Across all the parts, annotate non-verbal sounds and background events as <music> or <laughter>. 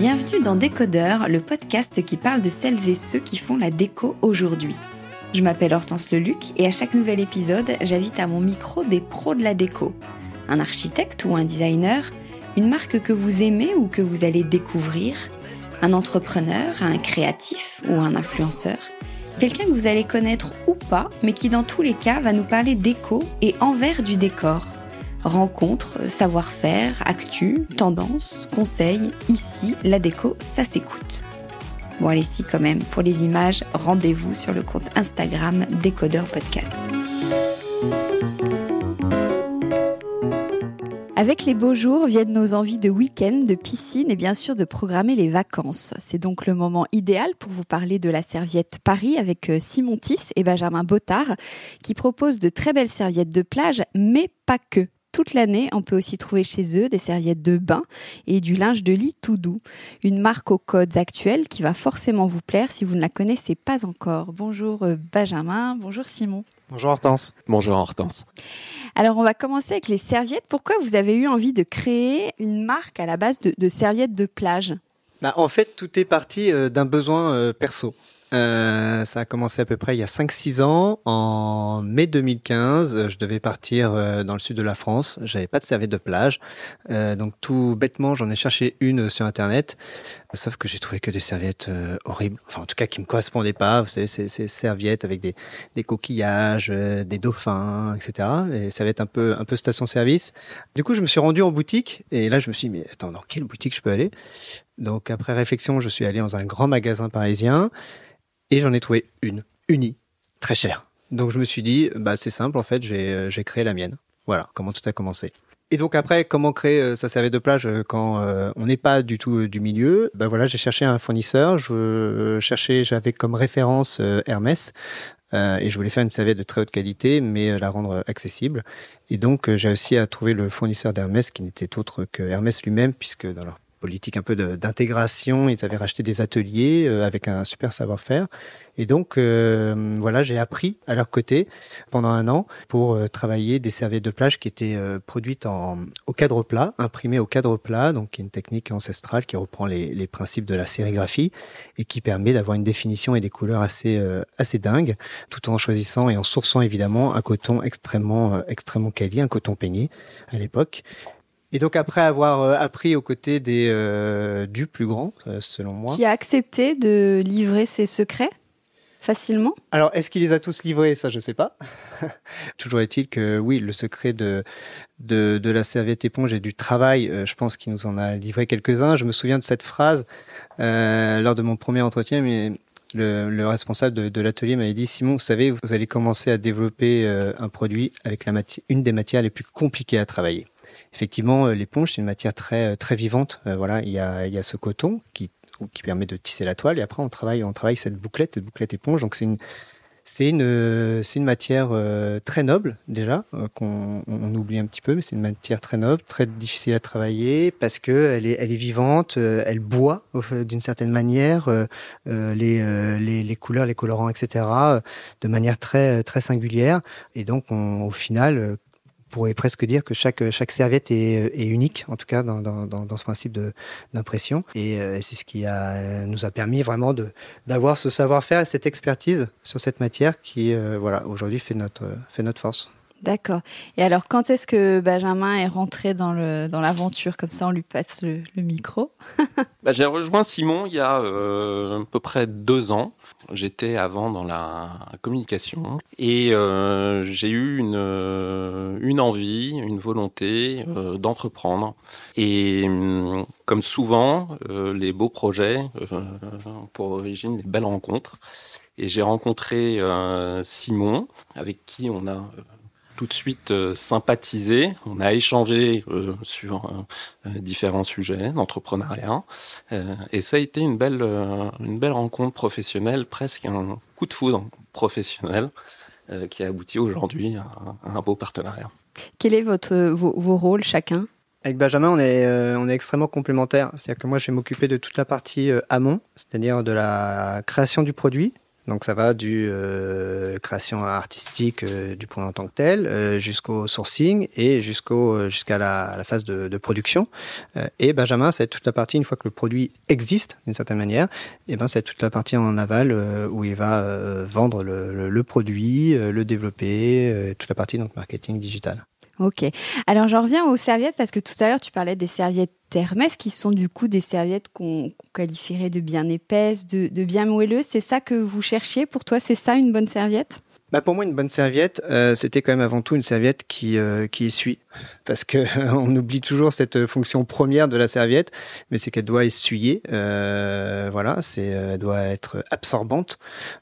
Bienvenue dans Décodeur, le podcast qui parle de celles et ceux qui font la déco aujourd'hui. Je m'appelle Hortense Leluc et à chaque nouvel épisode, j'invite à mon micro des pros de la déco. Un architecte ou un designer, une marque que vous aimez ou que vous allez découvrir, un entrepreneur, un créatif ou un influenceur, quelqu'un que vous allez connaître ou pas, mais qui dans tous les cas va nous parler déco et envers du décor. Rencontres, savoir-faire, actu, tendance, conseils, ici, la déco, ça s'écoute. Bon allez si quand même, pour les images, rendez-vous sur le compte Instagram Décodeur Podcast. Avec les beaux jours viennent nos envies de week-end, de piscine et bien sûr de programmer les vacances. C'est donc le moment idéal pour vous parler de la serviette Paris avec euh, Simon Tiss et Benjamin Bottard qui proposent de très belles serviettes de plage, mais pas que toute l'année. On peut aussi trouver chez eux des serviettes de bain et du linge de lit tout doux. Une marque aux codes actuels qui va forcément vous plaire si vous ne la connaissez pas encore. Bonjour euh, Benjamin, bonjour Simon. Bonjour Hortense. Bonjour Hortense. Alors on va commencer avec les serviettes. Pourquoi vous avez eu envie de créer une marque à la base de, serviettes de plage? Bah, En fait, tout est parti euh, d'un besoin euh, perso. Euh, ça a commencé à peu près il y a 5-6 ans. En mai 2015, je devais partir euh, dans le sud de la France. J'avais pas de serviette de plage. Euh, donc tout bêtement, j'en ai cherché une sur Internet. Sauf que j'ai trouvé que des serviettes euh, horribles. Enfin, en tout cas, qui me correspondaient pas. Vous savez, ces, ces serviettes avec des, des coquillages, euh, des dauphins, etc. Et ça va être un peu, un peu station-service. Du coup, je me suis rendu en boutique. Et là, je me suis dit, mais attends, dans quelle boutique je peux aller? Donc, après réflexion, je suis allé dans un grand magasin parisien. Et j'en ai trouvé une, unie, très chère. Donc je me suis dit, bah c'est simple en fait, j'ai euh, créé la mienne. Voilà comment tout a commencé. Et donc après, comment créer euh, sa serviette de plage euh, quand on n'est pas du tout du milieu? Ben voilà, j'ai cherché un fournisseur. Je cherchais, j'avais comme référence Hermès. et je voulais faire une serviette de très haute qualité, mais la rendre accessible. Et donc, j'ai réussi à trouver le fournisseur d'Hermès, qui n'était autre que Hermès lui-même, puisque dans leur politique un peu d'intégration. Ils avaient racheté des ateliers euh, avec un super savoir-faire. Et donc, euh, voilà, j'ai appris à leur côté pendant un an pour euh, travailler des serviettes de plage qui étaient produites en, au cadre plat, imprimées au cadre plat, donc une technique ancestrale qui reprend les, les principes de la sérigraphie et qui permet d'avoir une définition et des couleurs assez assez dingues, tout en choisissant et en sourçant évidemment un coton extrêmement extrêmement quali, un coton peigné à l'époque. Et donc après avoir euh, appris aux côtés des euh, du plus grand, euh, selon moi, qui a accepté de livrer ses secrets facilement. Alors est-ce qu'il les a tous livrés? Ça, je sais pas. <laughs> Toujours est-il que oui, le secret de de, de la serviette éponge et du travail, je pense qu'il nous en a livré quelques-uns. Je me souviens de cette phrase lors de mon premier entretien, mais le, le, responsable de, de l'atelier m'avait dit Simon, vous savez, vous allez commencer à développer un produit avec la une des matières les plus compliquées à travailler effectivement, euh, l'éponge, c'est une matière très, euh, très vivante. Euh, voilà, il y a, il y a ce coton qui, qui permet de tisser la toile et après on travaille, on travaille cette bouclette, cette bouclette éponge. Donc c'est une, C'est une, c'est une matière très noble déjà qu'on on oublie un petit peu, mais c'est une matière très noble, très difficile à travailler parce que elle est, elle est vivante, elle boit d'une certaine manière les, les, les couleurs, les colorants, etc. de manière très très singulière. Et donc on, au final pourrait presque dire que chaque chaque serviette est, est unique, en tout cas dans, dans, dans ce principe d'impression. Et euh, c'est ce qui a, nous a permis vraiment de d'avoir ce savoir-faire et cette expertise sur cette matière qui, euh, voilà, aujourd'hui fait notre fait notre force. D'accord. Et alors, quand est-ce que Benjamin est rentré dans le dans l'aventure? Comme ça, on lui passe le, micro. <laughs> bah, j'ai rejoint Simon il y a euh, à peu près deux ans. J'étais avant dans la communication et euh, j'ai eu une euh, une envie, une volonté d'entreprendre. Et hum, comme souvent, les beaux projets pour origine les belles rencontres. Et j'ai rencontré Simon, avec qui on a tout de suite euh, sympathisé. On a échangé euh, sur euh, différents sujets d'entrepreneuriat. et ça a été une belle, une belle rencontre professionnelle, presque un coup de foudre professionnel qui a abouti aujourd'hui à, un beau partenariat. Quel est votre, vos, vos rôles chacun? Avec Benjamin, on est, on est extrêmement complémentaires. C'est-à-dire que moi, je vais m'occuper de toute la partie amont, c'est-à-dire de la création du produit, donc ça va du euh, création artistique euh, du produit en tant que tel euh, jusqu'au sourcing et jusqu'au jusqu'à la, la, phase de, de production. et Benjamin, c'est toute la partie une fois que le produit existe d'une certaine manière. Et ben c'est toute la partie en aval où il va vendre le, le, le produit, le développer, toute la partie donc marketing digital. Ok. Alors j'en reviens aux serviettes parce que tout à l'heure tu parlais des serviettes Hermès qui sont du coup des serviettes qu'on qualifierait de bien épaisses, de, bien moelleuses. C'est ça que vous cherchiez Pour toi, c'est ça une bonne serviette? Bah pour moi, une bonne serviette, euh, c'était quand même avant tout une serviette qui euh, qui essuie, <laughs> parce que <laughs> on oublie toujours cette fonction première de la serviette, mais c'est qu'elle doit essuyer, euh, voilà, c'est elle doit être absorbante.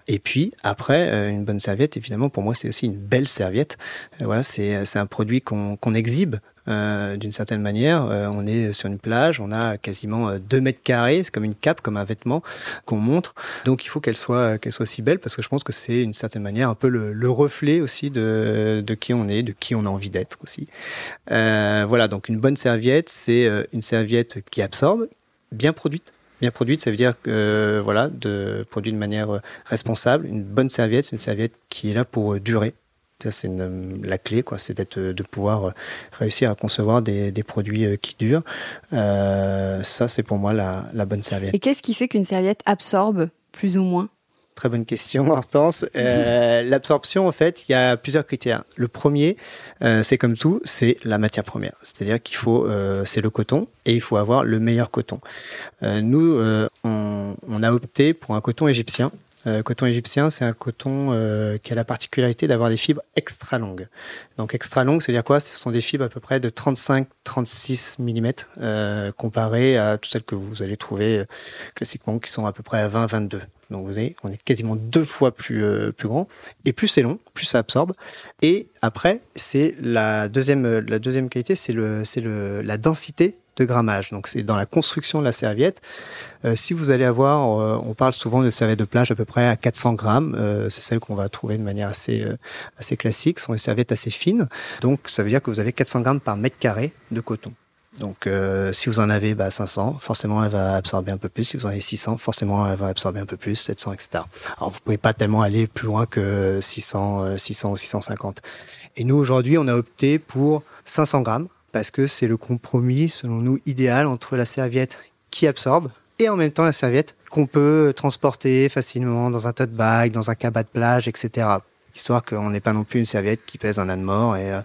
Et puis après, une bonne serviette, évidemment, pour moi, c'est aussi une belle serviette. voilà, c'est c'est un produit qu'on qu'on exhibe. Euh, d'une certaine manière. Euh, on est sur une plage, on a quasiment 2 euh, mètres carrés, c'est comme une cape, comme un vêtement qu'on montre. Donc il faut qu'elle soit qu'elle soit si belle parce que je pense que c'est d'une certaine manière un peu le, le, reflet aussi de, de qui on est, de qui on a envie d'être aussi. voilà, donc une bonne serviette, c'est une serviette qui absorbe, bien produite bien produite, ça veut dire que voilà, de produit de manière responsable. Une bonne serviette, c'est une serviette qui est là pour durer. Ça, c'est la clé, quoi. C'est d'être, de pouvoir euh, réussir à concevoir des, des produits euh, qui durent. Euh, ça, c'est pour moi la, la bonne serviette. Et qu'est-ce qui fait qu'une serviette absorbe plus ou moins? Très bonne question, <laughs> Hortense. Euh, L'absorption, en fait, il y a plusieurs critères. Le premier, euh, c'est comme tout, c'est la matière première. C'est-à-dire qu'il faut, euh, c'est le coton, et il faut avoir le meilleur coton. nous, on, on, a opté pour un coton égyptien euh, coton égyptien, c'est un coton euh, qui a la particularité d'avoir des fibres extra longues. Donc extra longues, c'est-à-dire quoi? Ce sont des fibres à peu près de 35-36 mm euh, comparées à toutes celles que vous allez trouver euh, classiquement qui sont à peu près à 20-22. Donc vous voyez, on est quasiment deux fois plus plus grand et plus c'est long, plus ça absorbe. Et après, c'est la deuxième la deuxième qualité, c'est le c'est le la densité de grammage. Donc c'est dans la construction de la serviette. Euh, si vous allez avoir, euh, on parle souvent de serviettes de plage à peu près à 400 grammes. Euh, c'est celle qu'on va trouver de manière assez assez classique. Ce sont des serviettes assez fines. Donc ça veut dire que vous avez 400 grammes par mètre carré de coton. Donc, si vous en avez bah, 500, forcément, elle va absorber un peu plus. Si vous en avez 600, forcément, elle va absorber un peu plus, 700, etc. Alors, vous pouvez pas tellement aller plus loin que 600, 600 ou 650. Et nous, aujourd'hui, on a opté pour 500 grammes parce que c'est le compromis, selon nous, idéal entre la serviette qui absorbe et en même temps la serviette qu'on peut transporter facilement dans un tote bag, dans un cabas de plage, etc. Histoire qu'on n'ait pas non plus une serviette qui pèse un âne mort et euh,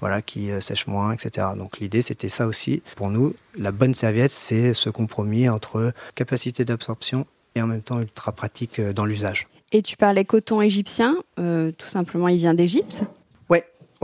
voilà qui euh, sèche moins, etc. Donc l'idée c'était ça aussi. Pour nous, la bonne serviette, c'est ce compromis entre capacité d'absorption et en même temps ultra pratique euh, dans l'usage. Et tu parlais coton égyptien, tout simplement il vient d'Égypte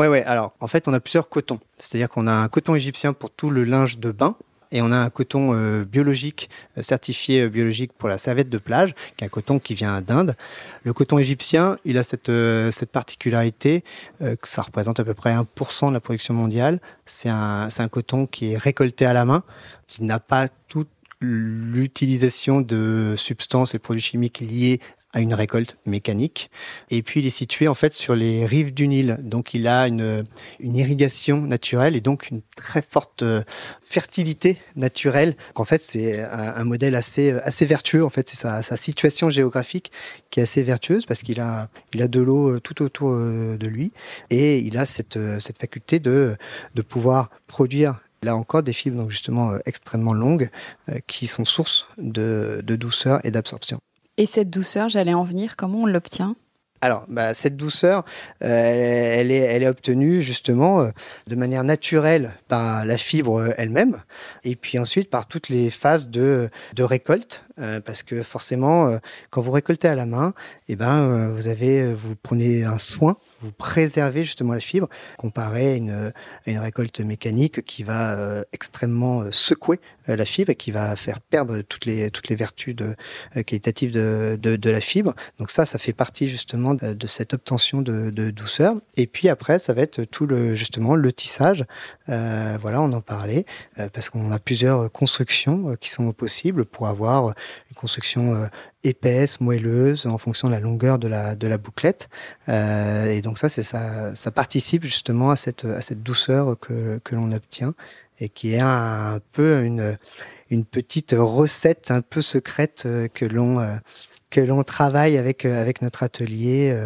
Ouais, ouais. Alors, en fait, on a plusieurs cotons. C'est-à-dire qu'on a un coton égyptien pour tout le linge de bain et on a un coton euh, biologique euh, certifié euh, biologique pour la serviette de plage, qui est un coton qui vient d'Inde. Le coton égyptien, il a cette cette particularité que ça représente à peu près 1% de la production mondiale. C'est un c'est un coton qui est récolté à la main, qui n'a pas toute l'utilisation de substances et produits chimiques liés à une récolte mécanique. Et puis il est situé en fait sur les rives du Nil, donc il a une, une irrigation naturelle et donc une très forte euh, fertilité naturelle. En fait, c'est un, modèle assez assez vertueux. En fait, c'est sa, sa, situation géographique qui est assez vertueuse parce qu'il a il a de l'eau euh, tout autour euh, de lui et il a cette cette faculté de de pouvoir produire là encore des fibres donc justement extrêmement longues qui sont source de, de douceur et d'absorption. Et cette douceur, j'allais en venir, comment on l'obtient? Alors, bah, cette douceur, euh, elle, est, obtenue justement euh, de manière naturelle par la fibre euh, elle-même, et puis ensuite par toutes les phases de récolte, parce que forcément, quand vous récoltez à la main, eh ben, vous avez, vous prenez un soin vous préservez justement la fibre, comparé à une, une récolte mécanique qui va euh, extrêmement euh, secouer euh, la fibre et qui va faire perdre toutes les, toutes les vertus de, qualitatives de, de, de, la fibre. Donc ça, ça fait partie justement de, de cette obtention de, de, douceur. Et puis après, ça va être tout le justement le tissage. Euh, voilà, on en parlait parce qu'on a plusieurs constructions qui sont possibles pour avoir une construction épaisse, moelleuse, en fonction de la longueur de la, de la bouclette. Euh, et donc ça, ça, ça participe justement à cette, à cette douceur que, que l'on obtient et qui est un, peu une, une petite recette un peu secrète euh, que l'on euh, que l'on travaille avec euh, avec notre atelier.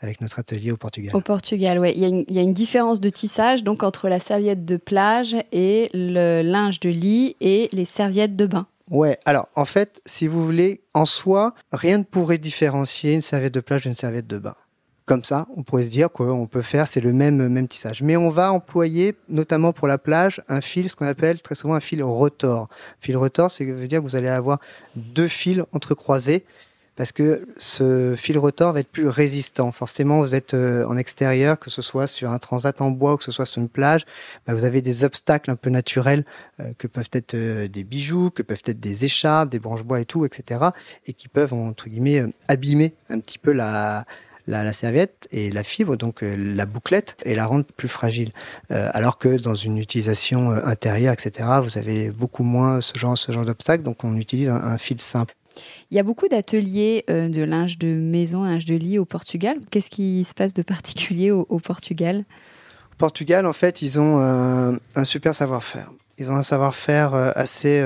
avec notre atelier au Portugal. Au Portugal, oui. Il, il, y a une différence de tissage donc entre la serviette de plage et le linge de lit et les serviettes de bain. Ouais, alors en fait, si vous voulez, en soi, rien ne pourrait différencier une serviette de plage d'une serviette de bain. Comme ça, on pourrait se dire qu'on peut faire, c'est le même, même tissage. Mais on va employer, notamment pour la plage, un fil, ce qu'on appelle très souvent un fil rotor. Fil rotor, c'est veut dire que vous allez avoir deux fils entrecroisés parce que ce fil rotor va être plus résistant. Forcément, vous êtes euh, en extérieur, que ce soit sur un transat en bois ou que ce soit sur une plage, bah, vous avez des obstacles un peu naturels euh, que peuvent être euh, des bijoux, que peuvent être des écharpes, des branches bois et tout, etc. et qui peuvent entre guillemets abîmer un petit peu la la, la, serviette et la fibre, donc la bouclette, et la rendre plus fragile. alors que dans une utilisation intérieure, etc., vous avez beaucoup moins ce genre, ce genre d'obstacles, donc on utilise un fil simple. Il y a beaucoup d'ateliers euh, de linge de maison, linge de lit au Portugal. Qu'est-ce qui se passe de particulier au, Portugal? Au Portugal, en fait, ils ont euh, un super savoir-faire. Ils ont un savoir-faire euh, assez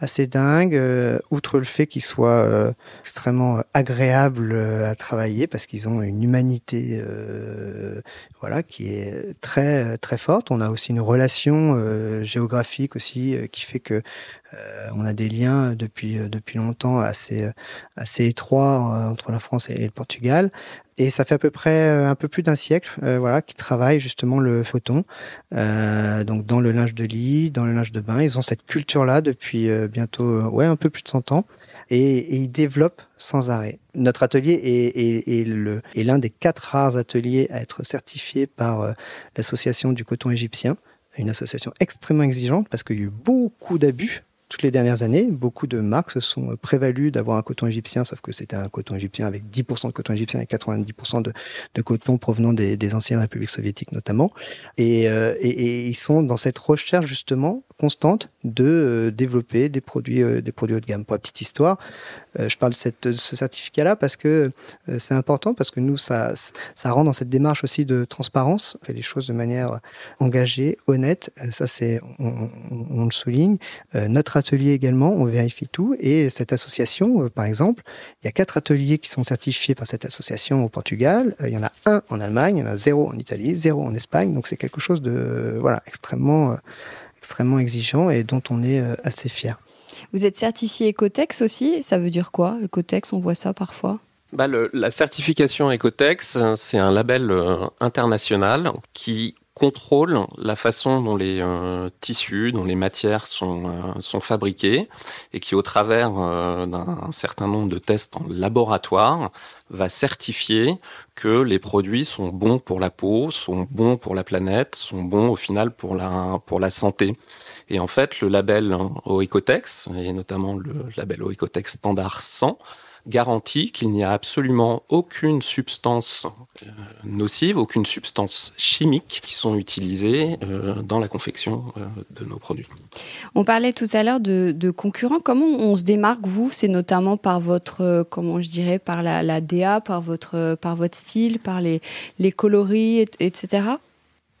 assez dingue, euh, outre le fait qu'ils soient euh, extrêmement euh, agréables à travailler parce qu'ils ont une humanité voilà qui est très très forte. On a aussi une relation géographique aussi qui fait que on a des liens depuis depuis longtemps assez assez étroits entre la France et le Portugal. Et ça fait à peu près un peu plus d'un siècle, voilà, qu'ils travaillent justement le photon, euh, donc dans le linge de lit, dans le linge de bain. Ils ont cette culture-là depuis bientôt euh, ouais un peu plus de 100 ans et, et il développe sans arrêt. Notre atelier est, est, le, est l'un des quatre rares ateliers à être certifié par euh, l'association du coton égyptien, une association extrêmement exigeante parce qu'il y a eu beaucoup d'abus toutes les dernières années, beaucoup de marques se sont prévalues d'avoir un coton égyptien, sauf que c'était un coton égyptien avec 10% de coton égyptien et 90% de, coton provenant des, anciennes républiques soviétiques notamment. Et, euh, et, ils sont dans cette recherche justement constante de euh, développer des produits, euh, des produits haut de gamme. Pour la petite histoire, euh, je parle de, ce certificat-là parce que c'est important, parce que nous, ça, ça rend dans cette démarche aussi de transparence, on fait les choses de manière engagée, honnête. Ça, c'est, on, on, le souligne. notre atelier également, on vérifie tout. Et cette association, par exemple, il y a quatre ateliers qui sont certifiés par cette association au Portugal. il y en a un en Allemagne, il y en a zéro en Italie, zéro en Espagne. Donc c'est quelque chose de voilà extrêmement extrêmement exigeant et dont on est assez fier. Vous êtes certifié Ecotex aussi? Ça veut dire quoi Ecotex, on voit ça parfois? Bah le, la certification Ecotex, c'est un label euh, international qui contrôle la façon dont les euh, tissus, dont les matières sont, euh, sont fabriquées et qui, au travers d'un certain nombre de tests en laboratoire, va certifier que les produits sont bons pour la peau, sont bons pour la planète, sont bons au final pour la, pour la santé. Et en fait, le label Oecotex, et notamment le label Oecotex Standard 100, garantit qu'il n'y a absolument aucune substance euh, nocive, aucune substance chimique qui sont utilisées euh, dans la confection euh, de nos produits. On parlait tout à l'heure de, concurrents. Comment on se démarque vous? C'est notamment par votre, comment je dirais, par la, DA, par votre, par votre style, par les, les coloris, etc.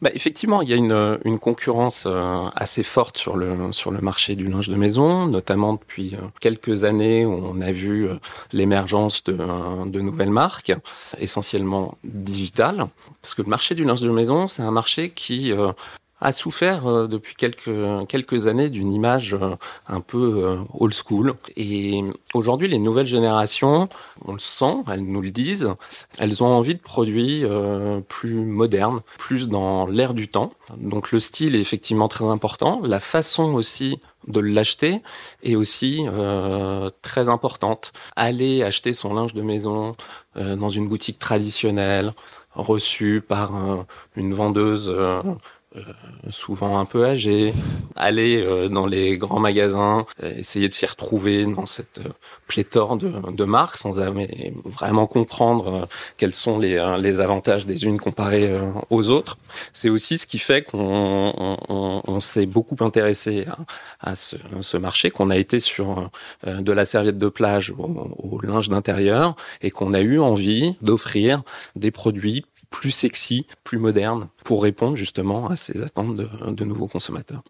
Bah, effectivement, il y a une, une concurrence euh, assez forte sur le sur le marché du linge de maison, notamment depuis euh, quelques années où on a vu euh, l'émergence de, de nouvelles marques, essentiellement digitales. Parce que le marché du linge de maison, c'est un marché qui a souffert euh, depuis quelques quelques années d'une image euh, un peu euh, old school. Et aujourd'hui, les nouvelles générations, on le sent, elles nous le disent, elles ont envie de produits plus modernes, plus dans l'air du temps. Donc le style est effectivement très important, la façon aussi de l'acheter est aussi euh, très importante. Aller acheter son linge de maison dans une boutique traditionnelle, reçue par une vendeuse euh, souvent un peu âgé, aller euh, dans les grands magasins, euh, essayer de s'y retrouver dans cette pléthore de, de, marques sans vraiment comprendre quels sont les, les avantages des unes comparées aux autres. C'est aussi ce qui fait qu'on on, on, s'est beaucoup intéressé à, à ce, ce, marché, qu'on a été sur de la serviette de plage au, au linge d'intérieur et qu'on a eu envie d'offrir des produits plus sexy, plus moderne, pour répondre justement à ces attentes de, nouveaux consommateurs.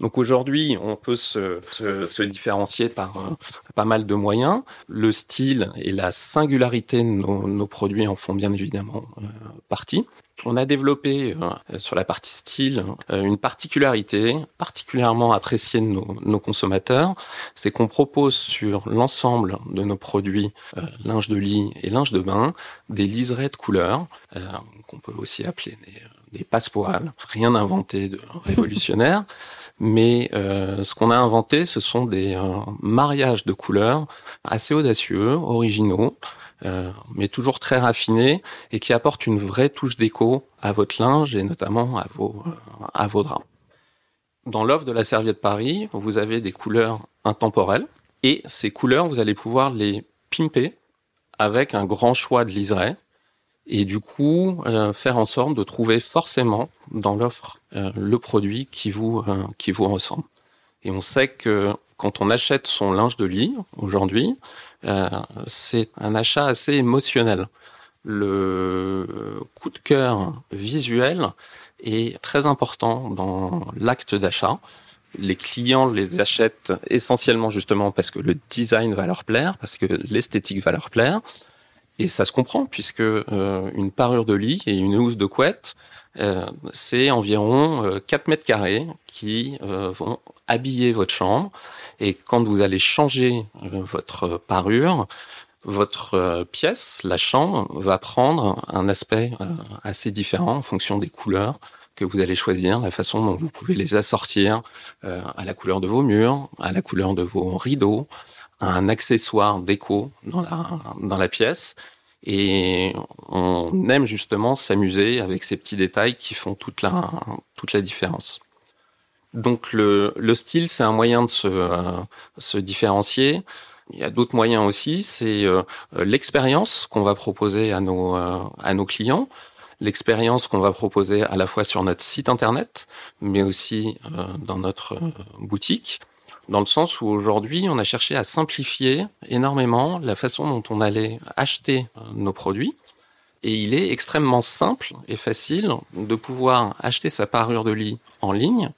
Donc aujourd'hui, on peut se, se, se différencier par euh, pas mal de moyens. Le style et la singularité de nos, nos produits en font bien évidemment euh, partie. On a développé euh, sur la partie style une particularité particulièrement appréciée de nos, nos consommateurs, c'est qu'on propose sur l'ensemble de nos produits linge de lit et linge de bain des liserés de couleurs qu'on peut aussi appeler des, des passepoils. Rien inventé de <laughs> révolutionnaire. Mais euh, ce qu'on a inventé, ce sont des euh, mariages de couleurs assez audacieux, originaux, euh, mais toujours très raffinés et qui apportent une vraie touche d'écho à votre linge et notamment à vos, à vos draps. Dans l'offre de la Serviette Paris, vous avez des couleurs intemporelles et ces couleurs, vous allez pouvoir les pimper avec un grand choix de liserés et du coup euh, faire en sorte de trouver forcément dans l'offre euh, le produit qui vous euh, qui vous ressemble. Et on sait que quand on achète son linge de lit aujourd'hui, c'est un achat assez émotionnel. Le coup de cœur visuel est très important dans l'acte d'achat. Les clients les achètent essentiellement justement parce que le design va leur plaire, parce que l'esthétique va leur plaire, et ça se comprend puisque euh, une parure de lit et une housse de couette, euh, c'est environ 4 euh, mètres carrés qui vont habiller votre chambre. Et quand vous allez changer votre parure, votre pièce, la chambre, va prendre un aspect assez différent en fonction des couleurs que vous allez choisir, la façon dont vous pouvez les assortir à la couleur de vos murs, à la couleur de vos rideaux, un accessoire déco dans la, dans la pièce. Et on aime justement s'amuser avec ces petits détails qui font toute la, toute la différence. Donc le, le style, c'est un moyen de se, euh, se différencier. Il y a d'autres moyens aussi, c'est euh, l'expérience qu'on va proposer à nos, euh, à nos clients, l'expérience qu'on va proposer à la fois sur notre site internet, mais aussi dans notre boutique dans le sens où aujourd'hui, on a cherché à simplifier énormément la façon dont on allait acheter euh, nos produits. Et il est extrêmement simple et facile de pouvoir acheter sa parure de lit en ligne,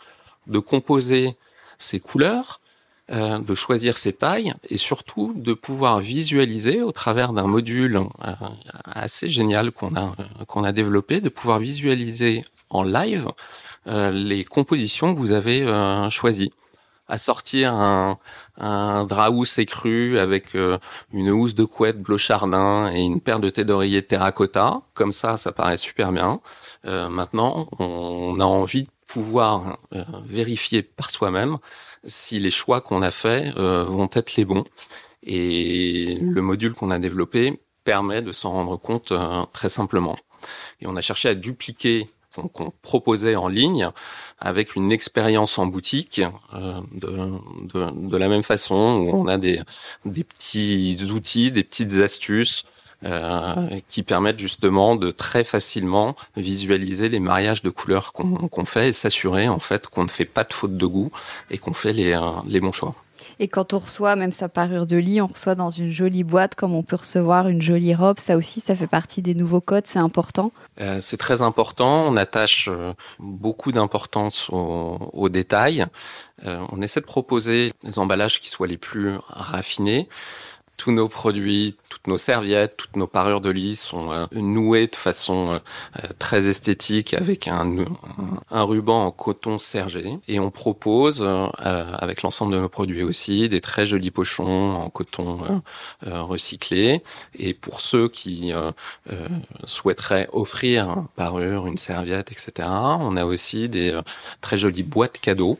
de composer ses couleurs, euh, de choisir ses tailles et surtout de pouvoir visualiser au travers d'un module euh, assez génial qu'on a qu'on a développé, de pouvoir visualiser en live les compositions que vous avez choisies à sortir un, un drap housse écru avec euh, une housse de couette bleu chardin et une paire de thé d'oreiller terracotta. Comme ça, ça paraît super bien. Euh, maintenant, on a envie de pouvoir euh, vérifier par soi-même si les choix qu'on a faits vont être les bons. Et le module qu'on a développé permet de s'en rendre compte très simplement. Et on a cherché à dupliquer qu'on proposait en ligne avec une expérience en boutique euh, de, la même façon où on a des, petits outils, des petites astuces euh, qui permettent justement de très facilement visualiser les mariages de couleurs qu'on fait et s'assurer en fait qu'on ne fait pas de faute de goût et qu'on fait les, euh, les bons choix. Et quand on reçoit même sa parure de lit, on reçoit dans une jolie boîte comme on peut recevoir une jolie robe. Ça aussi, ça fait partie des nouveaux codes, c'est important. Euh, c'est très important. On attache euh, beaucoup d'importance aux, détails. Euh, on essaie de proposer des emballages qui soient les plus raffinés tous nos produits, toutes nos serviettes, toutes nos parures de lit sont euh, nouées de façon euh, euh, très esthétique avec un, ruban en coton sergé. Et on propose, avec l'ensemble de nos produits aussi, des très jolis pochons en coton recyclé. Et pour ceux qui souhaiteraient offrir une parure, une serviette, etc., on a aussi des très jolies boîtes cadeaux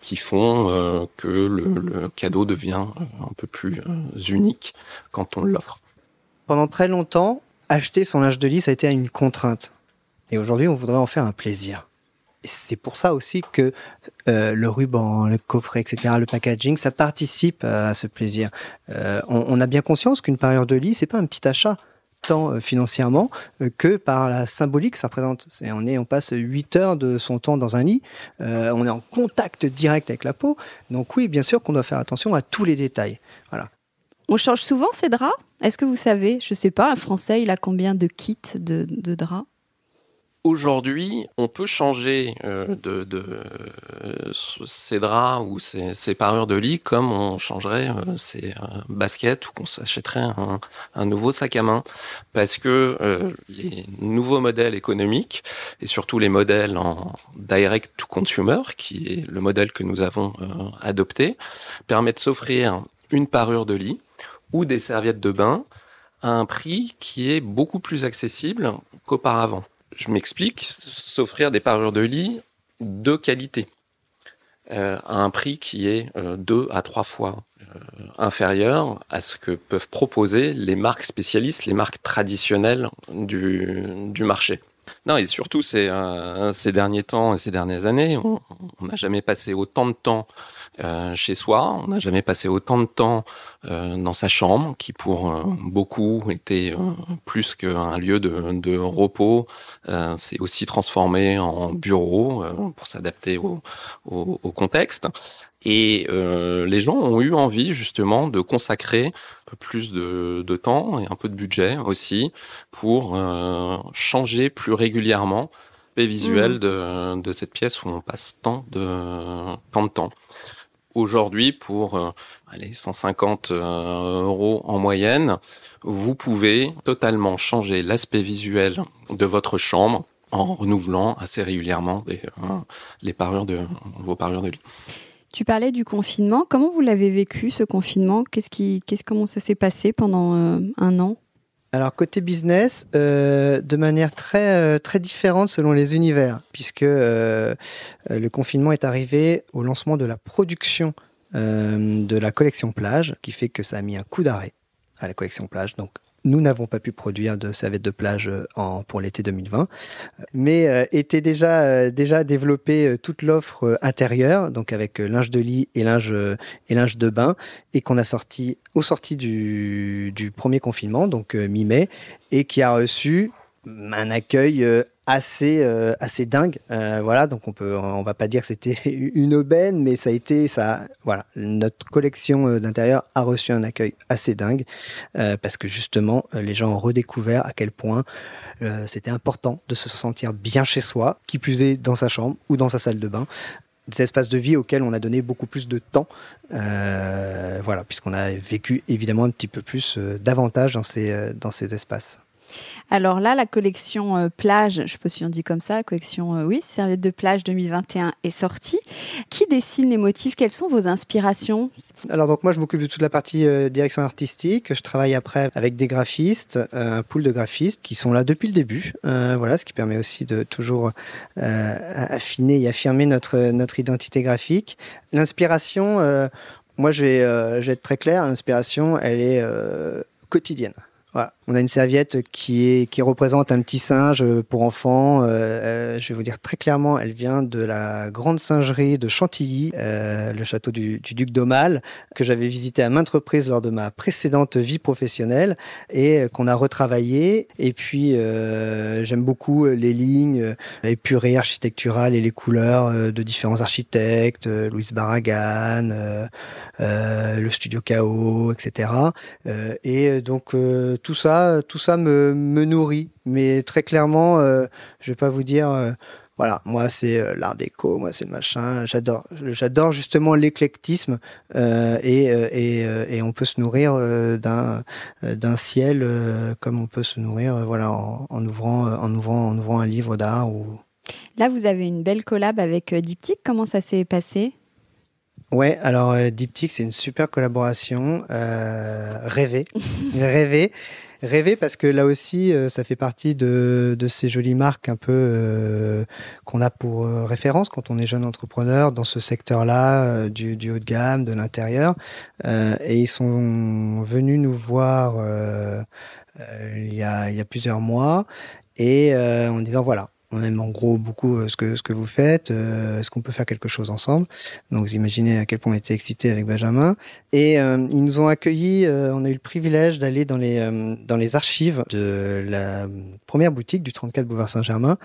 qui font que le cadeau devient un peu plus euh, uniques quand on l'offre. Pendant très longtemps, acheter son linge de lit, ça a été une contrainte. Et aujourd'hui, on voudrait en faire un plaisir. C'est pour ça aussi que euh, le ruban, le coffret, etc., le packaging, ça participe à ce plaisir. Euh, on, on, a bien conscience qu'une parure de lit, c'est pas un petit achat tant euh, financièrement euh, que par la symbolique que ça représente. On, est, on passe 8 heures de son temps dans un lit, euh, on est en contact direct avec la peau. Donc oui, bien sûr qu'on doit faire attention à tous les détails. Voilà. On change souvent ces draps? Est-ce que vous savez, je sais pas, un Français, il a combien de kits de draps? Aujourd'hui, on peut changer euh, de, de ses draps ou ses, parures de lit comme on changerait euh, ses euh, baskets ou qu'on s'achèterait un, un, nouveau sac à main. Parce que les nouveaux modèles économiques et surtout les modèles en direct to consumer, qui est le modèle que nous avons adopté, permettent de s'offrir une parure de lit ou des serviettes de bain à un prix qui est beaucoup plus accessible qu'auparavant je m'explique, s'offrir des parures de lit de qualité euh, à un prix qui est euh, deux à trois fois euh, inférieur à ce que peuvent proposer les marques spécialistes, les marques traditionnelles du, du marché. Non, et surtout ces, ces derniers temps et ces dernières années, on n'a jamais passé autant de temps euh, chez soi. On n'a jamais passé autant de temps euh, dans sa chambre, qui pour euh, beaucoup était plus qu'un lieu de, de repos. C'est aussi transformé en bureau pour s'adapter au, au, au, contexte. Et les gens ont eu envie justement de consacrer peu plus de, de temps et un peu de budget aussi pour changer plus régulièrement visuel mmh. de, de cette pièce où on passe tant de, tant de temps aujourd'hui pour euh, allez, 150 euh, euros en moyenne, vous pouvez totalement changer l'aspect visuel de votre chambre en renouvelant assez régulièrement des, euh, les parures de vos parures de lit. Tu parlais du confinement. Comment vous l'avez vécu ce confinement? Qu'est-ce qui, qu'est-ce comment ça s'est passé pendant un an? Alors côté business, euh, de manière très euh, très différente selon les univers, puisque euh, le confinement est arrivé au lancement de la production de la collection plage, qui fait que ça a mis un coup d'arrêt à la collection plage. Donc nous n'avons pas pu produire de serviettes de plage euh, pour l'été 2020, mais euh, était déjà euh, déjà développé toute l'offre intérieure, donc avec linge de lit et linge et linge de bain, et qu'on a sorti au sorti du premier confinement, donc mi-mai, et qui a reçu un accueil assez euh, assez dingue. Euh, voilà donc on peut on va pas dire que c'était <laughs> une aubaine mais ça a été ça voilà notre collection euh, d'intérieur a reçu un accueil assez dingue parce que justement les gens ont redécouvert à quel point c'était important de se sentir bien chez soi qui plus est dans sa chambre ou dans sa salle de bain des espaces de vie auxquels on a donné beaucoup plus de temps voilà puisqu'on a vécu évidemment un petit peu plus davantage dans ces dans ces espaces alors là, la collection euh, plage, je pas si on dit comme ça, la collection, euh, oui, serviette de plage 2021 est sortie. Qui dessine les motifs? Quelles sont vos inspirations? Alors donc moi, je m'occupe de toute la partie euh, direction artistique. Je travaille après avec des graphistes, un pool de graphistes qui sont là depuis le début. voilà, ce qui permet aussi de toujours affiner et affirmer notre notre identité graphique. L'inspiration, moi, je vais être très clair. L'inspiration, elle est quotidienne. Voilà. On a une serviette qui est qui représente un petit singe pour enfants. Euh, euh, je vais vous dire très clairement, elle vient de la grande singerie de Chantilly, euh, le château du, du duc d'Aumale, que j'avais visité à maintes reprises lors de ma précédente vie professionnelle et qu'on a retravaillé. Et puis euh, j'aime beaucoup les lignes épurées architecturales et les couleurs de différents architectes, Louise Barragan, le studio Chaos, etc. et donc tout ça, tout ça me, me nourrit. Mais très clairement, euh, je vais pas vous dire, euh, voilà, moi c'est euh, l'art déco, moi c'est le machin. J'adore, j'adore justement l'éclectisme et, et, et, on peut se nourrir d'un d'un ciel comme on peut se nourrir, voilà, en, en, ouvrant, en ouvrant, en ouvrant un livre d'art ou. Là, vous avez une belle collab avec Diptyque. Comment ça s'est passé? Ouais, alors euh, Diptyque, c'est une super collaboration, euh, rêvée, <laughs> rêvée, rêvée parce que là aussi, euh, ça fait partie de, de ces jolies marques un peu euh, qu'on a pour euh, référence quand on est jeune entrepreneur dans ce secteur-là du, du, haut de gamme, de l'intérieur, et ils sont venus nous voir il y a il y a plusieurs mois et en disant voilà on aime en gros beaucoup euh, ce que ce que vous faites. Euh, Est-ce qu'on peut faire quelque chose ensemble? Donc vous imaginez à quel point on était excité avec Benjamin. Et euh, ils nous ont accueillis. Euh, on a eu le privilège d'aller dans les dans les archives de la première boutique du 34 boulevard Saint-Germain,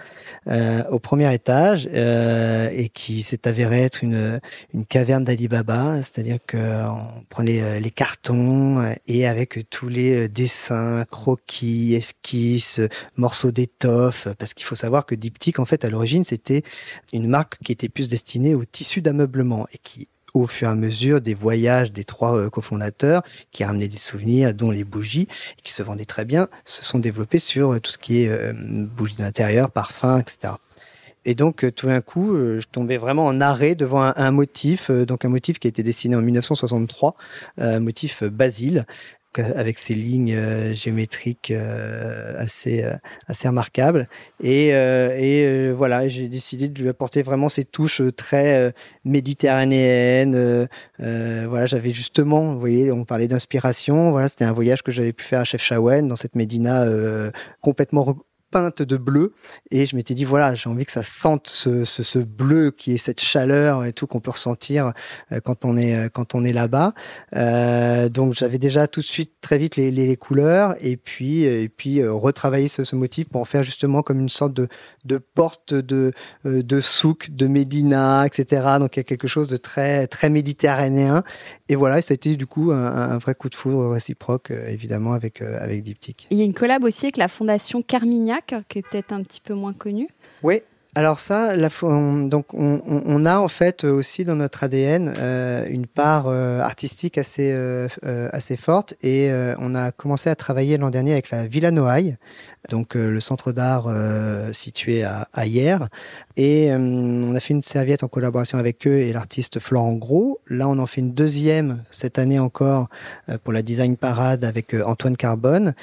au premier étage, et qui s'est avéré être une une caverne d'Alibaba. C'est-à-dire que on prenait les cartons et avec tous les dessins, croquis, esquisses, morceaux d'étoffe, parce qu'il faut savoir que Diptyque, en fait, à l'origine, c'était une marque qui était plus destinée au tissu d'ameublement et qui au fur et à mesure des voyages des trois euh, cofondateurs qui ramenaient des souvenirs, dont les bougies, qui se vendaient très bien, se sont développés sur euh, tout ce qui est euh, bougies d'intérieur, parfums, etc. Et donc, tout d'un coup, je tombais vraiment en arrêt devant un, motif, donc un motif qui a été dessiné en 1963, un motif Basile, avec ses lignes euh, géométriques euh, assez euh, assez remarquables. Et et voilà j'ai décidé de lui apporter vraiment ces touches très méditerranéennes voilà j'avais justement vous voyez on parlait d'inspiration voilà c'était un voyage que j'avais pu faire à Chefchaouen dans cette médina complètement peinte de bleu. Et je m'étais dit voilà j'ai envie que ça sente ce, ce, ce, bleu qui est cette chaleur et tout qu'on peut ressentir euh, quand on est euh, quand on est là-bas. Euh, donc j'avais déjà tout de suite très vite les, les, couleurs. Et puis et puis retravailler ce, ce, motif pour en faire justement comme une sorte de, de porte de de souk de Médina etc donc il y a quelque chose de très très méditerranéen. Et voilà ça a été du coup un, un vrai coup de foudre réciproque évidemment avec avec Diptyque. Il y a une collab aussi avec la fondation Carmignac qui est peut-être un petit peu moins connu. Oui, alors ça, la, on, donc on, a en fait aussi dans notre ADN euh, une part euh, artistique assez euh, euh assez forte et euh, on a commencé à travailler l'an dernier avec la Villa Noailles, donc le centre d'art situé à, à et on a fait une serviette en collaboration avec eux et l'artiste Florent Gros. Là, on en fait une deuxième cette année encore pour la Design Parade avec Antoine Carbone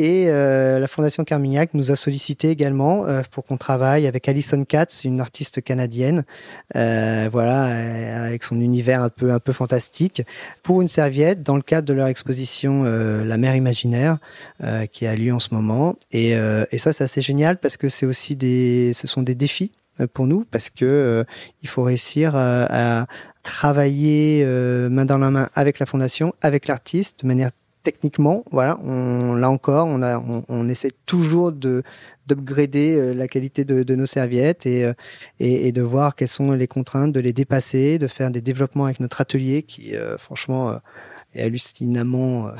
et euh, la Fondation Carmignac nous a sollicité également euh, pour qu'on travaille avec Alison Katz, une artiste canadienne, euh, voilà, avec son univers un peu un peu fantastique, pour une serviette dans le cadre de leur exposition La mer imaginaire qui a lieu en ce moment. Et, et ça, c'est assez génial parce que c'est aussi des, ce sont des défis pour nous parce que il faut réussir à travailler main dans la main avec la fondation, avec l'artiste de manière techniquement, voilà, on, là encore, on, a, on, essaie toujours de d'upgrader euh, la qualité de, de, nos serviettes euh, et, et, de voir quelles sont les contraintes, de les dépasser, de faire des développements avec notre atelier qui, euh, franchement, est hallucinamment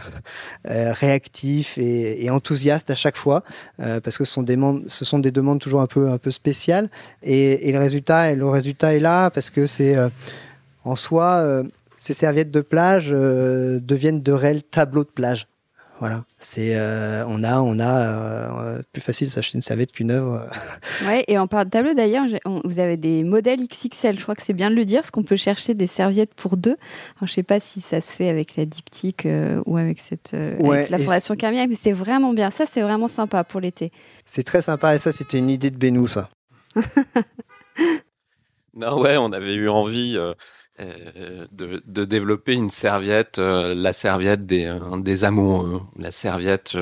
réactif et, et, enthousiaste à chaque fois parce que ce sont des demandes, ce sont des demandes toujours un peu un peu spéciales. Et, et le résultat le résultat est là parce que c'est en soi ces serviettes de plage euh, deviennent de réels tableaux de plage. Voilà, c'est euh, on a on a euh, plus facile de s'acheter une serviette qu'une œuvre. <laughs> ouais, et en parle de tableau d'ailleurs, vous avez des modèles XXL, je crois que c'est bien de le dire, parce qu'on peut chercher des serviettes pour deux. Alors, je sais pas si ça se fait avec la diptyque ou avec cette avec la fondation Carmiac, mais c'est vraiment bien. Ça, c'est vraiment sympa pour l'été. C'est très sympa et ça, c'était une idée de Benou, ça. non, <laughs> ouais, on avait eu envie de, de, développer une serviette, la serviette des, des amoureux, la serviette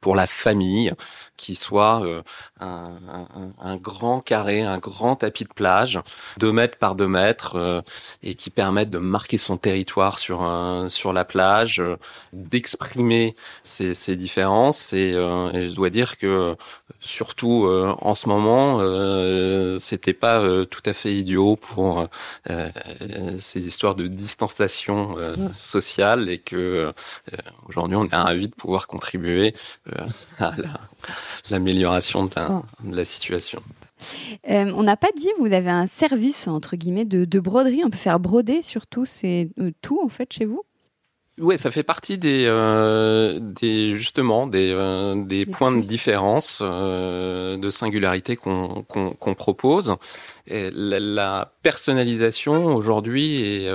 pour la famille, qui soit euh, un, un, grand carré, un grand tapis de plage, deux mètres par deux mètres, euh, et qui permette de marquer son territoire sur un, sur la plage, euh, d'exprimer ses, ses, différences. Et, et, je dois dire que surtout en ce moment, c'était pas tout à fait idiot pour ces histoires de distanciation sociale, et que aujourd'hui on est ravi de pouvoir contribuer <laughs> à la l'amélioration de, la situation. Euh, on n'a pas dit, vous avez un service entre guillemets de, broderie. On peut faire broder surtout, c'est euh, tout en fait chez vous? Oui, ça fait partie des, euh, des justement des, des points de différence, de singularité qu'on propose. Et la, personnalisation aujourd'hui est,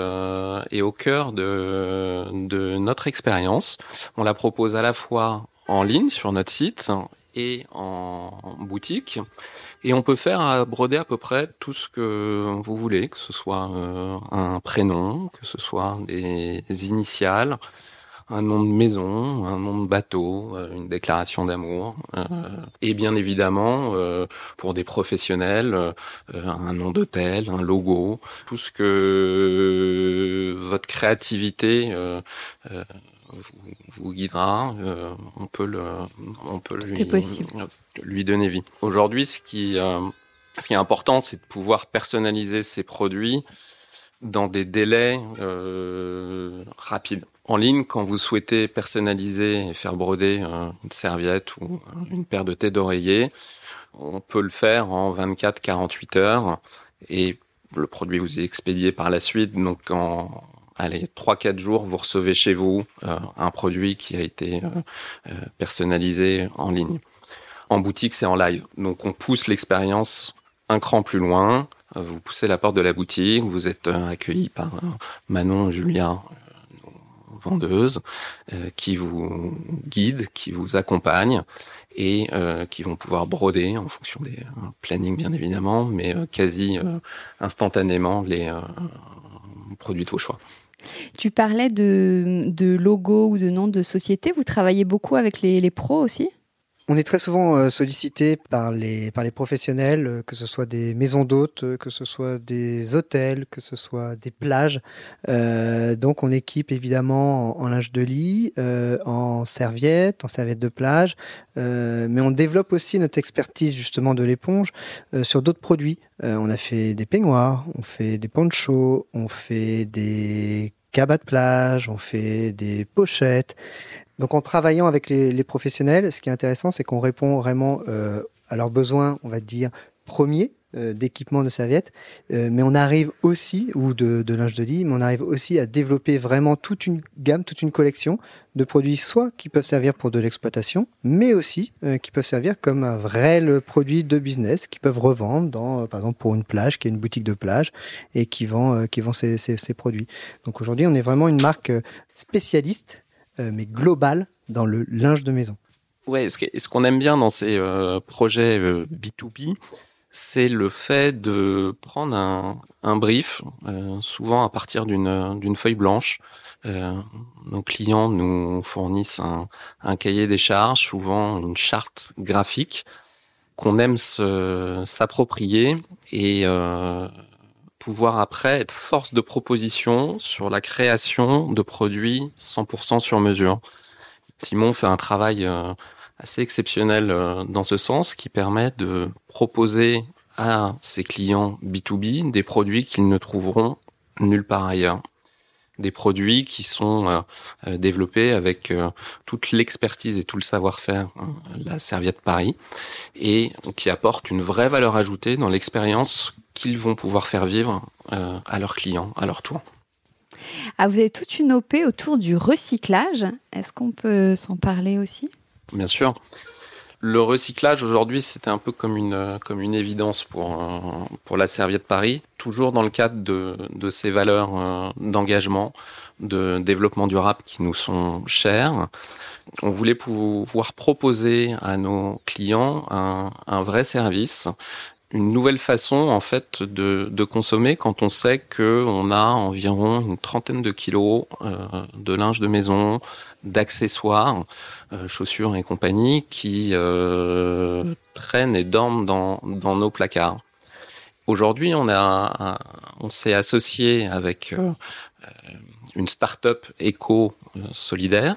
est au cœur de, de notre expérience. On la propose à la fois en ligne sur notre site en boutique. Et on peut faire à broder à peu près tout ce que vous voulez, que ce soit euh, un prénom, que ce soit des initiales, un nom de maison, un nom de bateau, euh, une déclaration d'amour, euh, et bien évidemment pour des professionnels un nom d'hôtel, un logo, tout ce que votre créativité vous, guidera. Euh, on peut le, on peut lui, lui donner vie. Aujourd'hui, ce qui, euh, ce qui est important, c'est de pouvoir personnaliser ces produits dans des délais euh, rapides. En ligne, quand vous souhaitez personnaliser et faire broder une serviette ou une paire de têtes d'oreiller, on peut le faire en 24-48 heures et le produit vous est expédié par la suite. Donc en, allez, 3-4 jours, vous recevez chez vous euh, un produit qui a été euh, euh, personnalisé en ligne. En boutique, c'est en live. Donc on pousse l'expérience un cran plus loin. Vous poussez la porte de la boutique, vous êtes accueilli par Manon, Julien, vendeuses, qui vous guident, qui vous accompagnent et qui vont pouvoir broder en fonction des plannings bien évidemment, mais quasi instantanément les produits de vos choix. Tu parlais de, de ou de nom de société. Vous travaillez beaucoup avec les pros aussi? On est très souvent euh, sollicité par les, par les professionnels, euh, que ce soit des maisons d'hôtes, euh, que ce soit des hôtels, que ce soit des plages. donc on équipe évidemment en, linge de lit, en serviettes, en serviettes de plage, mais on développe aussi notre expertise justement de l'éponge sur d'autres produits. on a fait des peignoirs, on fait des ponchos, on fait des cabas de plage, on fait des pochettes. Donc en travaillant avec les, professionnels, ce qui est intéressant, c'est qu'on répond vraiment euh, à leurs besoins, on va dire, premiers euh, d'équipement de serviettes, euh, mais on arrive aussi, ou de, de, linge de lit, mais on arrive aussi à développer vraiment toute une gamme, toute une collection de produits, soit qui peuvent servir pour de l'exploitation, mais aussi qui peuvent servir comme un vrai produit de business, qui peuvent revendre, dans, par exemple pour une plage, qui est une boutique de plage, et qui vend, qui vend ces, ces, ces produits. Donc aujourd'hui, on est vraiment une marque spécialiste euh, mais global dans le linge de maison. Ouais, ce qu'on aime bien dans ces euh, projets B2B, euh, c'est le fait de prendre un, brief, souvent à partir d'une feuille blanche. nos clients nous fournissent un, un, cahier des charges, souvent une charte graphique qu'on aime s'approprier et pouvoir après être force de proposition sur la création de produits 100% sur mesure. Simon fait un travail euh, assez exceptionnel euh, dans ce sens qui permet de proposer à ses clients B2B des produits qu'ils ne trouveront nulle part ailleurs. Des produits qui sont euh, développés avec toute l'expertise et tout le savoir-faire, la Serviette Paris, et qui apportent une vraie valeur ajoutée dans l'expérience qu'ils vont pouvoir faire vivre euh, à leurs clients, à leur tour. Ah, vous avez toute une OP autour du recyclage. Est-ce qu'on peut s'en parler aussi? Bien sûr. Le recyclage aujourd'hui, c'était un peu comme une, comme une évidence pour, euh, pour la Serviette Paris, toujours dans le cadre de, de ces valeurs euh, d'engagement, de développement durable qui nous sont chères. On voulait pouvoir proposer à nos clients un, un vrai service une nouvelle façon en fait de, de consommer quand on sait que on a environ une trentaine de kilos euh, de linge de maison, d'accessoires, euh, chaussures et compagnie qui euh, traînent et dorment dans, nos placards. Aujourd'hui, on a on s'est associé avec euh, une start-up éco solidaire,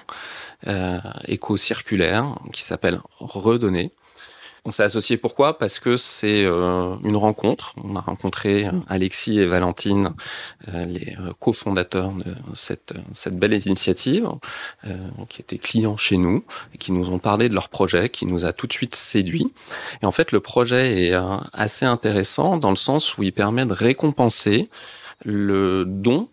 éco circulaire qui s'appelle Redonner on s'est associé pourquoi? Parce que c'est euh, une rencontre. On a rencontré euh, Alexis et Valentine, euh, les cofondateurs de cette, cette belle initiative, qui étaient clients chez nous et qui nous ont parlé de leur projet, qui nous a tout de suite séduit. Et en fait, le projet est assez intéressant dans le sens où il permet de récompenser le don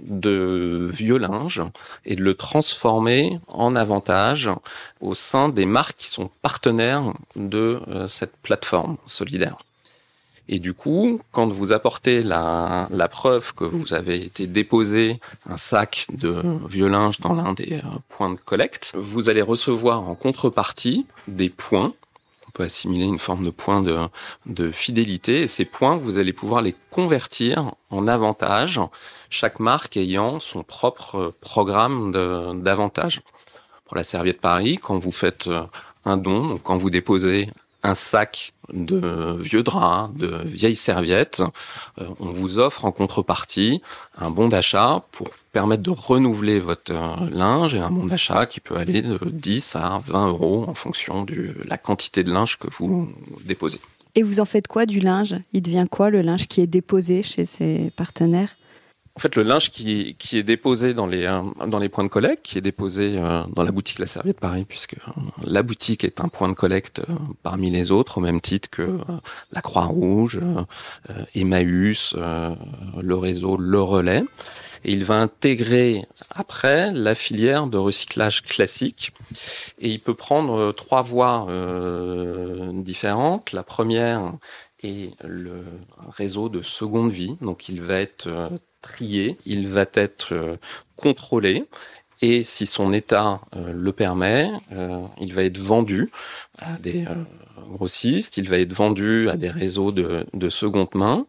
de vieux linge et de le transformer en avantage au sein des marques qui sont partenaires de euh, cette plateforme solidaire. Et du coup, quand vous apportez la, preuve que vous avez été déposé un sac de vieux linge dans l'un des euh, points de collecte, vous allez recevoir en contrepartie des points on peut assimiler une forme de points de, de, fidélité. Et ces points, vous allez pouvoir les convertir en avantages, chaque marque ayant son propre programme d'avantages. Pour la serviette Paris, quand vous faites euh, un don, donc quand vous déposez un sac de vieux draps, de vieilles serviettes, euh, on vous offre en contrepartie un bon d'achat pour permettre de renouveler votre euh, linge et un bon d'achat qui peut aller de 10 à 20 euros en fonction de la quantité de linge que vous déposez. Et vous en faites quoi du linge? Il devient quoi le linge qui est déposé chez ses partenaires? En fait, le linge qui, qui est déposé dans les, euh, dans les points de collecte, qui est déposé euh, dans la boutique La Serviette Paris, puisque euh, la boutique est un point de collecte parmi les autres, au même titre que la Croix-Rouge, Emmaüs, le réseau Le Relais. Et il va intégrer après la filière de recyclage classique. Et il peut prendre trois voies différentes. La première est le réseau de seconde vie. Donc il va être trié, il va être euh, contrôlé. Et si son état euh, le permet, euh, il va être vendu à des grossistes, il va être vendu à des réseaux de, de seconde main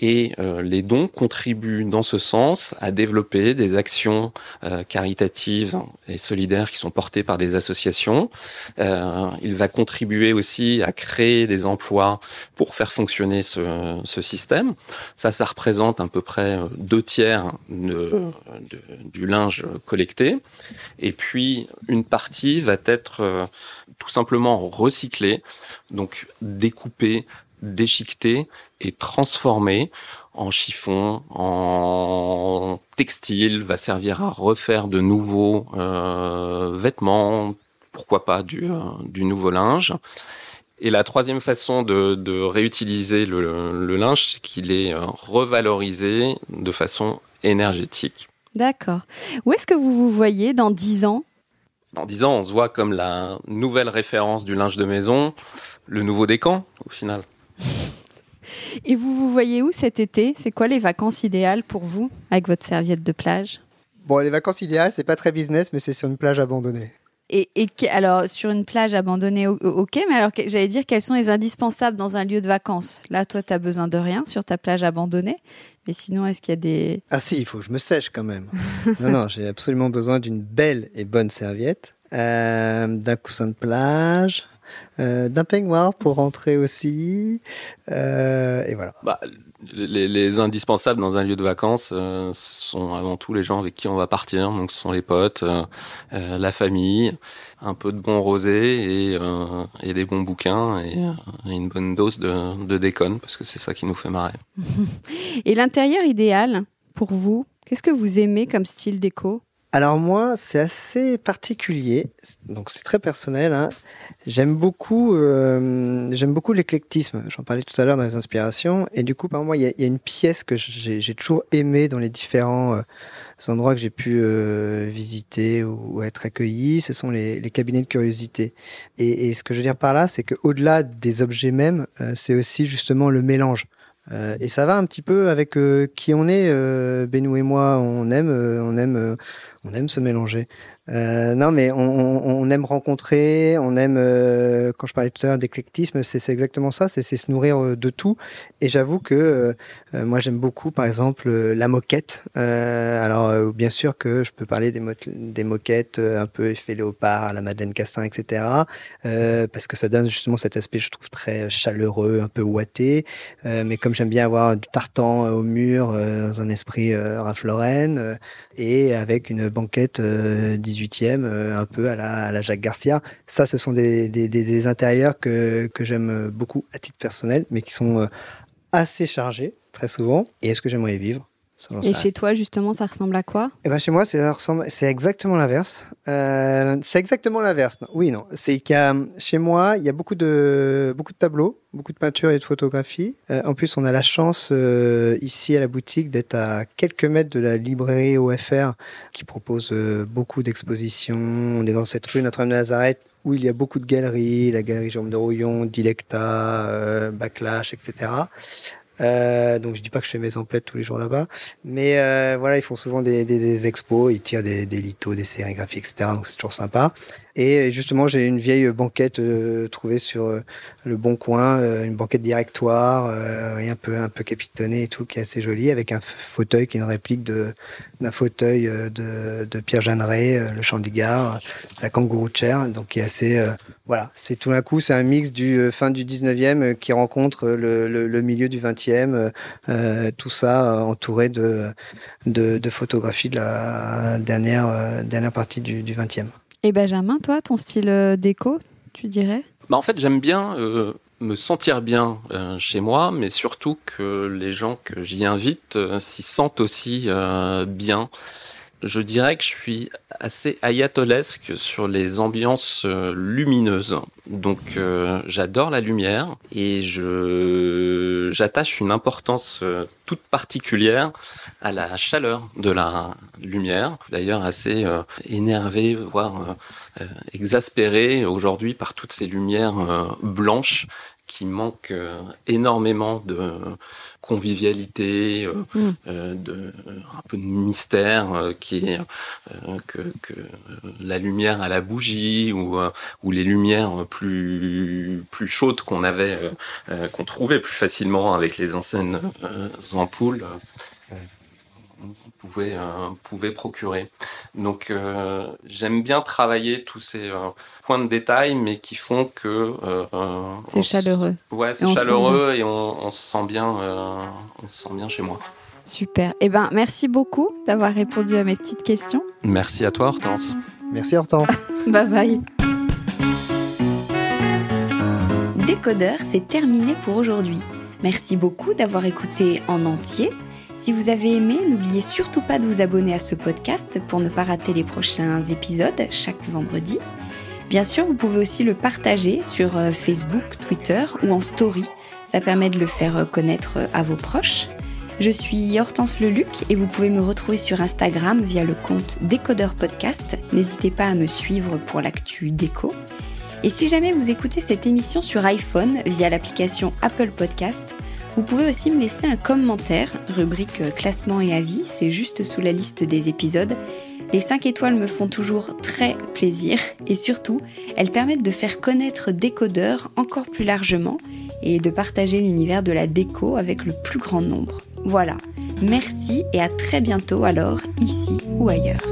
et euh, les dons contribuent dans ce sens à développer des actions euh, caritatives et solidaires qui sont portées par des associations. Euh, il va contribuer aussi à créer des emplois pour faire fonctionner ce, ce système. Ça, ça représente à peu près deux tiers de, de, du linge collecté. Et puis, une partie va être tout simplement recyclée, donc découpée, déchiquetée et transformé en chiffon, en textile, va servir à refaire de nouveaux euh, vêtements, pourquoi pas du, euh, du nouveau linge. Et la troisième façon de, réutiliser le, le linge, c'est qu'il est euh, revalorisé de façon énergétique. D'accord. Où est-ce que vous vous voyez dans dix ans? Dans dix ans, on se voit comme la nouvelle référence du linge de maison, le nouveau décan, au final. Et vous vous voyez où cet été? C'est quoi les vacances idéales pour vous avec votre serviette de plage? Bon, les vacances idéales, c'est pas très business, mais c'est sur une plage abandonnée. Et, et, alors, sur une plage abandonnée, ok, mais alors j'allais dire quels sont les indispensables dans un lieu de vacances Là, toi, tu as besoin de rien sur ta plage abandonnée, mais sinon, est-ce qu'il y a des... Ah si, il faut que je me sèche quand même. <laughs> non, non, j'ai absolument besoin d'une belle et bonne serviette, euh, d'un coussin de plage, euh, d'un peignoir pour rentrer aussi. Euh, et voilà. Bah, les, les, indispensables dans un lieu de vacances, euh, ce sont avant tout les gens avec qui on va partir. Donc, ce sont les potes, euh, euh, la famille, un peu de bon rosé et, et des bons bouquins et, et une bonne dose de, de déconne parce que c'est ça qui nous fait marrer. <laughs> et l'intérieur idéal pour vous, qu'est-ce que vous aimez comme style déco? Alors moi, c'est assez particulier, donc c'est très personnel. Hein. J'aime beaucoup, euh, j'aime beaucoup l'éclectisme. J'en parlais tout à l'heure dans les inspirations, et du coup, par moi, il y, a, une pièce que j'ai toujours aimée dans les différents euh, endroits que j'ai pu euh, visiter ou, être accueilli. Ce sont les, cabinets de curiosité. Et, ce que je veux dire par là, c'est qu'au-delà des objets mêmes, euh, c'est aussi justement le mélange. Euh, et ça va un petit peu avec euh, qui on est. Euh, Benou et moi, on aime, euh, on aime, on aime se mélanger. Euh, non, mais on, on, aime rencontrer, on aime, euh, quand je parlais tout à l'heure d'éclectisme, c'est exactement ça, c'est se nourrir euh, de tout. Et j'avoue que euh, moi j'aime beaucoup, par exemple, la moquette. alors, bien sûr que je peux parler des, mo des moquettes un peu effet léopard, la Madeleine Castin, etc. parce que ça donne justement cet aspect, je trouve, très chaleureux, un peu ouaté. mais comme j'aime bien avoir du tartan au mur, dans un esprit Ralph Lauren, et avec une banquette 18e, euh, un peu à la, Jacques Garcia. Ça, ce sont des intérieurs que, que j'aime beaucoup à titre personnel, mais qui sont euh, assez chargés très souvent. Et est-ce que j'aimerais vivre? Et chez toi, justement, ça ressemble à quoi? Eh ben, chez moi, c'est c'est exactement l'inverse. Euh, c'est exactement l'inverse. Oui, non. C'est a, chez moi, il y a beaucoup de, beaucoup de tableaux, beaucoup de peintures et de photographies. Euh, en plus, on a la chance euh, ici à la boutique d'être à quelques mètres de la librairie OFR qui propose euh, beaucoup d'expositions. On est dans cette rue Notre-Dame de Nazareth où il y a beaucoup de galeries, la galerie Jérôme de Rouillon, Dilecta, euh, Backlash, etc. Euh, donc je dis pas que je fais mes emplettes tous les jours là-bas, mais euh, voilà, ils font souvent des, des, expos, ils tirent des, des litos, des sérigraphies, etc. Donc c'est toujours sympa. Et justement, j'ai une vieille banquette euh, trouvée sur euh, le Bon Coin, euh, une banquette directoire, un peu un peu capitonnée et tout, qui est assez jolie, avec un fauteuil qui est une réplique d'un fauteuil de, de Pierre Jeanneret, le Gard, la Kangourou Chair, donc qui est assez voilà, c'est tout d'un coup, c'est un mix du fin du 19e qui rencontre le, le, le milieu du 20e, tout ça entouré de, de, de photographies de la dernière dernière partie du, du 20e. Et Benjamin, toi, ton style euh, déco, tu dirais? Bah En fait, j'aime bien euh, me sentir bien euh, chez moi, mais surtout que les gens que j'y invite s'y sentent aussi bien. Je dirais que je suis assez ayatolesque sur les ambiances lumineuses. Donc j'adore la lumière et je j'attache une importance toute particulière à la chaleur de la lumière. D'ailleurs assez euh, énervé, voire euh, euh, exaspéré aujourd'hui par toutes ces lumières blanches qui manquent énormément de convivialité, mm. de un peu de mystère qui est que, que, la lumière à la bougie ou ou les lumières plus plus chaudes qu'on avait qu'on trouvait plus facilement avec les anciennes ampoules pouvait, euh, pouvait procurer. Donc euh, j'aime bien travailler tous ces euh, points de détail, mais qui font que c'est chaleureux. Ouais, c'est chaleureux et on, se sent bien, on se sent bien chez moi. Super. Eh ben, merci beaucoup d'avoir répondu à mes petites questions. Merci à toi, Hortense. Merci, Hortense. <laughs> bye bye. Décodeur, c'est terminé pour aujourd'hui. Merci beaucoup d'avoir écouté en entier si vous avez aimé, n'oubliez surtout pas de vous abonner à ce podcast pour ne pas rater les prochains épisodes chaque vendredi. Bien sûr, vous pouvez aussi le partager sur euh, Facebook, Twitter ou en story. Ça permet de le faire euh, connaître euh, à vos proches. Je suis Hortense Leluc et vous pouvez me retrouver sur Instagram via le compte Décodeur Podcast. N'hésitez pas à me suivre pour l'actu déco. Et si jamais vous écoutez cette émission sur iPhone via l'application Apple Podcast, vous pouvez aussi me laisser un commentaire, rubrique classement et avis, c'est juste sous la liste des épisodes. Les 5 étoiles me font toujours très plaisir et surtout, elles permettent de faire connaître Décodeur encore plus largement et de partager l'univers de la déco avec le plus grand nombre. Voilà, merci et à très bientôt alors, ici ou ailleurs.